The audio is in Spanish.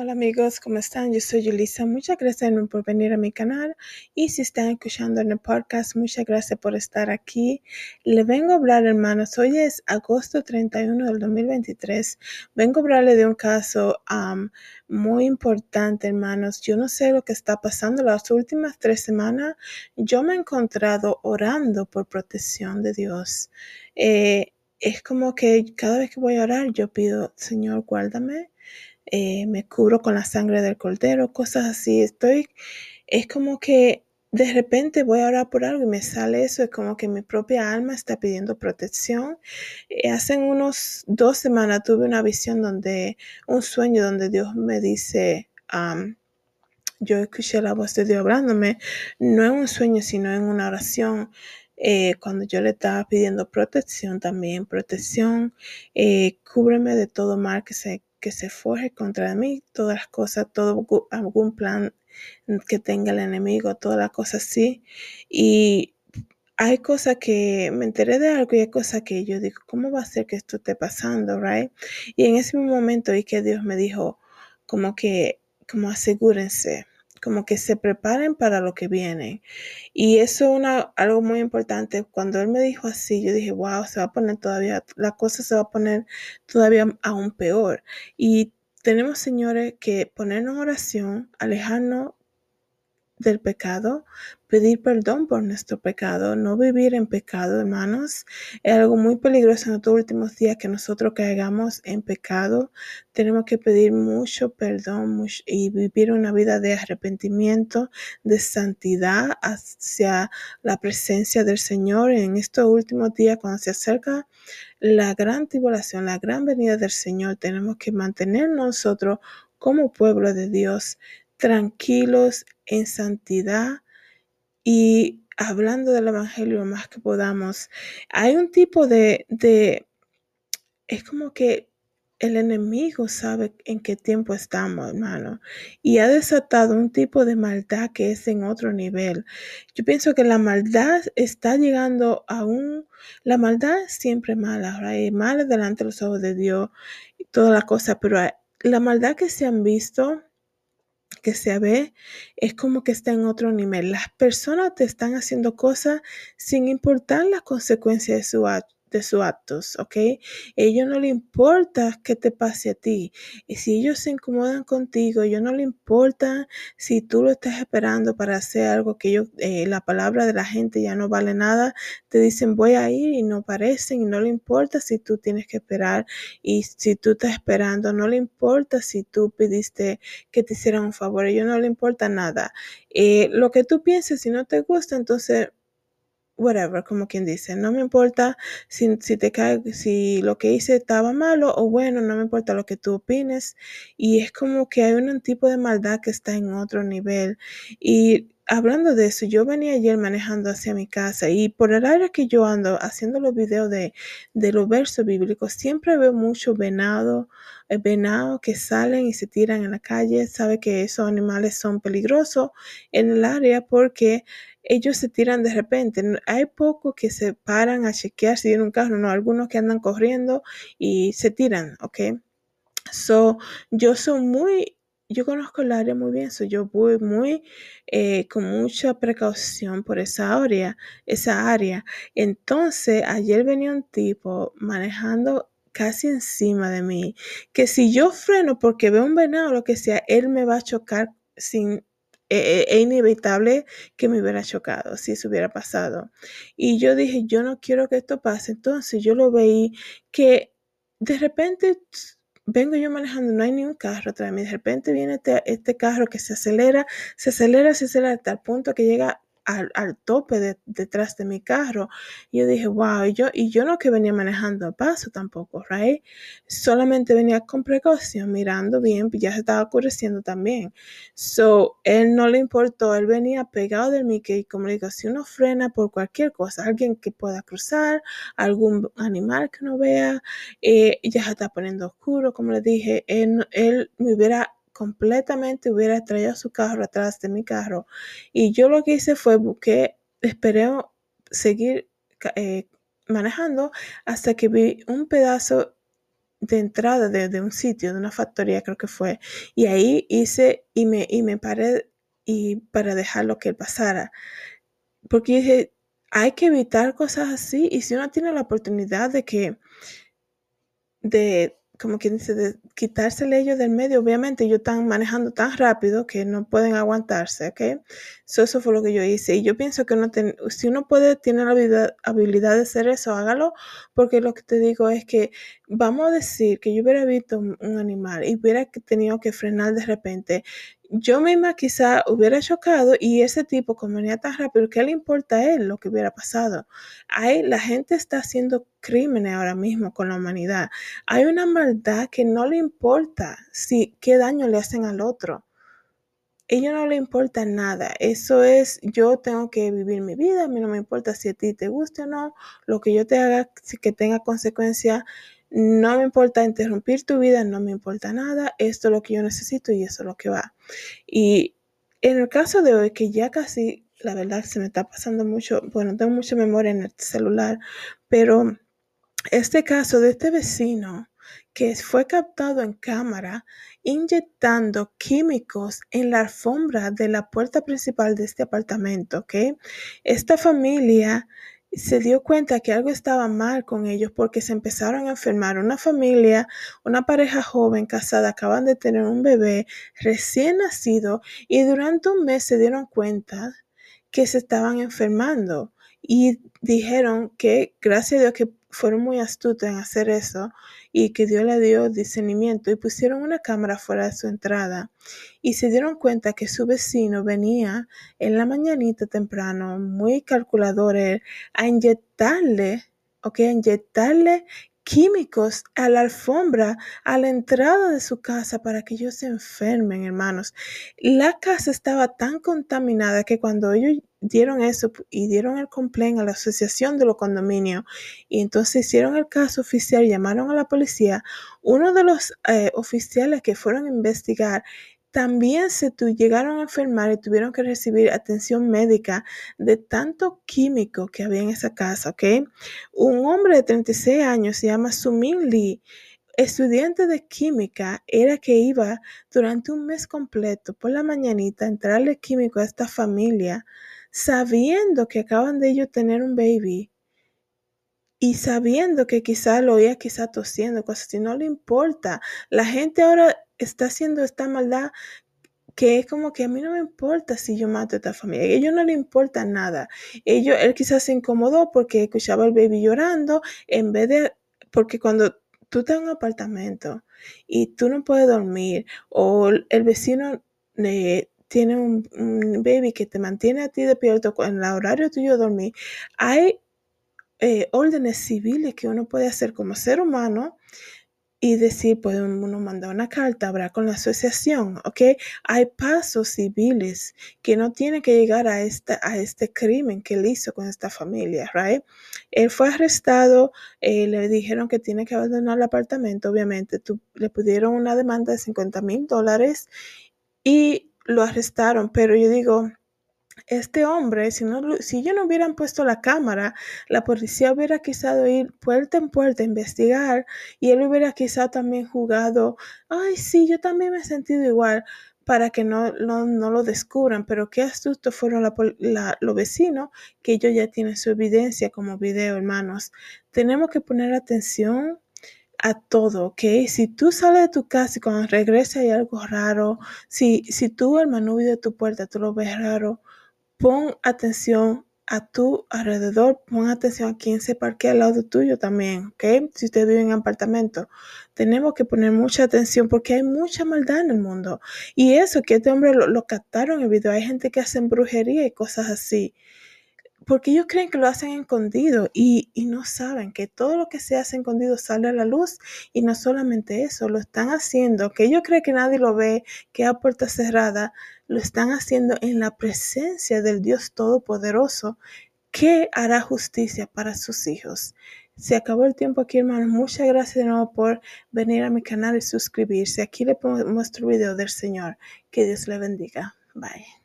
Hola amigos, ¿cómo están? Yo soy Yulisa. Muchas gracias por venir a mi canal y si están escuchando en el podcast, muchas gracias por estar aquí. Le vengo a hablar, hermanos. Hoy es agosto 31 del 2023. Vengo a hablarle de un caso muy importante, hermanos. Yo no sé lo que está pasando las últimas tres semanas. Yo me he encontrado orando por protección de Dios. Eh, es como que cada vez que voy a orar, yo pido, Señor, guárdame eh, me cubro con la sangre del cordero, cosas así. Estoy, es como que de repente voy a orar por algo y me sale eso, es como que mi propia alma está pidiendo protección. Eh, hace unos dos semanas tuve una visión donde, un sueño donde Dios me dice, yo escuché la voz de Dios hablándome, no en un sueño, sino en una oración. Eh, cuando yo le estaba pidiendo protección también, protección, cúbreme de todo mal que se que se forje contra mí, todas las cosas, todo algún plan que tenga el enemigo, todas las cosas así. Y hay cosas que me enteré de algo y hay cosas que yo digo, ¿cómo va a ser que esto esté pasando, right? Y en ese momento y que Dios me dijo, como que, como asegúrense, como que se preparen para lo que viene. Y eso es una, algo muy importante. Cuando él me dijo así, yo dije, wow, se va a poner todavía, la cosa se va a poner todavía aún peor. Y tenemos, señores, que ponernos en oración, alejarnos del pecado, pedir perdón por nuestro pecado, no vivir en pecado, hermanos. Es algo muy peligroso en estos últimos días que nosotros caigamos en pecado. Tenemos que pedir mucho perdón y vivir una vida de arrepentimiento, de santidad hacia la presencia del Señor en estos últimos días cuando se acerca la gran tribulación, la gran venida del Señor. Tenemos que mantener nosotros como pueblo de Dios tranquilos en santidad y hablando del Evangelio más que podamos. Hay un tipo de, de, es como que el enemigo sabe en qué tiempo estamos, hermano, y ha desatado un tipo de maldad que es en otro nivel. Yo pienso que la maldad está llegando a un, la maldad es siempre mala, es mala delante de los ojos de Dios y toda la cosa, pero la maldad que se han visto que se ve es como que está en otro nivel. Las personas te están haciendo cosas sin importar las consecuencias de su acto de sus actos, ¿ok? Ellos no le importa qué te pase a ti. Y si ellos se incomodan contigo, ellos no le importa si tú lo estás esperando para hacer algo que ellos, eh, la palabra de la gente ya no vale nada, te dicen voy a ir y no parecen y no le importa si tú tienes que esperar y si tú estás esperando, no le importa si tú pidiste que te hicieran un favor, a ellos no le importa nada. Eh, lo que tú pienses, si no te gusta, entonces whatever, como quien dice, no me importa si, si, te cae, si lo que hice estaba malo o bueno, no me importa lo que tú opines. Y es como que hay un tipo de maldad que está en otro nivel. Y hablando de eso, yo venía ayer manejando hacia mi casa y por el área que yo ando haciendo los videos de, de los versos bíblicos, siempre veo mucho venado, eh, venado que salen y se tiran en la calle. Sabe que esos animales son peligrosos en el área porque ellos se tiran de repente. Hay pocos que se paran a chequear si viene un carro, no, algunos que andan corriendo y se tiran, ¿ok? So, yo soy muy, yo conozco el área muy bien, so yo voy muy eh, con mucha precaución por esa área, esa área. Entonces, ayer venía un tipo manejando casi encima de mí, que si yo freno porque veo un venado o lo que sea, él me va a chocar sin es e, inevitable que me hubiera chocado si eso hubiera pasado. Y yo dije, yo no quiero que esto pase. Entonces yo lo veí que de repente vengo yo manejando, no hay ni un carro atrás de. De repente viene este, este carro que se acelera, se acelera, se acelera hasta el punto que llega al, tope detrás de mi carro. Yo dije, wow, y yo, y yo no que venía manejando a paso tampoco, right? Solamente venía con precaución, mirando bien, ya se estaba oscureciendo también. So, él no le importó, él venía pegado del mí, y como le digo, si uno frena por cualquier cosa, alguien que pueda cruzar, algún animal que no vea, eh, ya se está poniendo oscuro, como le dije, él, él me hubiera completamente hubiera traído su carro atrás de mi carro. Y yo lo que hice fue busqué, esperé seguir eh, manejando hasta que vi un pedazo de entrada de, un sitio, de una factoría creo que fue, y ahí hice y me, y me paré y para dejarlo que pasara. Porque dije, hay que evitar cosas así y si uno tiene la oportunidad de que, de, como quien dice, de quitársele ellos del medio, obviamente ellos están manejando tan rápido que no pueden aguantarse, ¿ok? eso fue lo que yo hice. Y yo pienso que uno si uno puede, tiene la habilidad, habilidad de hacer eso, hágalo, porque lo que te digo es que vamos a decir que yo hubiera visto un, animal y hubiera tenido que frenar de repente yo misma quizá hubiera chocado y ese tipo, como venía tan rápido, ¿qué le importa a él lo que hubiera pasado? Hay, la gente está haciendo crímenes ahora mismo con la humanidad. Hay una maldad que no le importa si qué daño le hacen al otro. Ellos no le importa nada. Eso es, yo tengo que vivir mi vida, a mí no me importa si a ti te guste o no, lo que yo te haga, si que tenga consecuencia no me importa interrumpir tu vida, no me importa nada, esto es lo que yo necesito y eso es lo que va. Y en el caso de hoy, que ya casi, la verdad, se me está pasando mucho, bueno, tengo mucha memoria en el celular, pero este caso de este vecino que fue captado en cámara inyectando químicos en la alfombra de la puerta principal de este apartamento, ¿ok? Esta familia se dio cuenta que algo estaba mal con ellos porque se empezaron a enfermar. Una familia, una pareja joven casada, acaban de tener un bebé recién nacido y durante un mes se dieron cuenta que se estaban enfermando y dijeron que gracias a Dios que fueron muy astutos en hacer eso y que Dios le dio discernimiento y pusieron una cámara fuera de su entrada y se dieron cuenta que su vecino venía en la mañanita temprano, muy calculador a inyectarle, ok, a inyectarle químicos a la alfombra, a la entrada de su casa para que ellos se enfermen, hermanos. La casa estaba tan contaminada que cuando ellos dieron eso y dieron el complaint a la asociación de los condominios y entonces hicieron el caso oficial, llamaron a la policía, uno de los eh, oficiales que fueron a investigar también se llegaron a enfermar y tuvieron que recibir atención médica de tanto químico que había en esa casa, ¿ok? Un hombre de 36 años se llama Sumin Lee, estudiante de química, era que iba durante un mes completo por la mañanita a entrarle químico a esta familia, sabiendo que acaban de ellos tener un baby y sabiendo que quizá lo oía quizá tosiendo, cosas así, no le importa. La gente ahora está haciendo esta maldad que es como que a mí no me importa si yo mato a esta familia. A ellos no le importa nada. Ellos, él quizás se incomodó porque escuchaba al baby llorando en vez de, porque cuando tú estás en un apartamento y tú no puedes dormir o el vecino eh, tiene un, baby que te mantiene a ti despierto en el horario tuyo de dormir, hay eh, órdenes civiles que uno puede hacer como ser humano y decir, puede uno mandar una carta, habrá con la asociación, ¿ok? Hay pasos civiles que no tiene que llegar a, esta, a este crimen que él hizo con esta familia, ¿right? Él fue arrestado, eh, le dijeron que tiene que abandonar el apartamento, obviamente, le pudieron una demanda de 50 mil dólares y lo arrestaron, pero yo digo, este hombre, si, no, si ellos no hubieran puesto la cámara, la policía hubiera quizás ir puerta en puerta a investigar y él hubiera quizás también jugado, ay, sí, yo también me he sentido igual para que no, no, lo descubran, pero qué astutos fueron los vecinos que ellos ya tienen su evidencia como video, hermanos. Tenemos que poner atención a todo, ¿ok? Si tú sales de tu casa y cuando regresas hay algo raro, si, si tú el manubrio de tu puerta tú lo ves raro, pon atención a tu alrededor, pon atención a quien se parquea al lado tuyo también, ¿ok? Si usted vive en apartamento, tenemos que poner mucha atención porque hay mucha maldad en el mundo. Y eso, que este hombre lo, lo captaron en el video, hay gente que hace brujería y cosas así porque ellos creen que lo hacen escondido y, no saben que todo lo que se hace escondido sale a la luz y no solamente eso, lo están haciendo, que ellos creen que nadie lo ve, que a puerta cerrada, lo están haciendo en la presencia del Dios Todopoderoso que hará justicia para sus hijos. Se acabó el tiempo aquí, hermanos. Muchas gracias de nuevo por venir a mi canal y suscribirse. Aquí le muestro video del Señor. Que Dios le bendiga. Bye.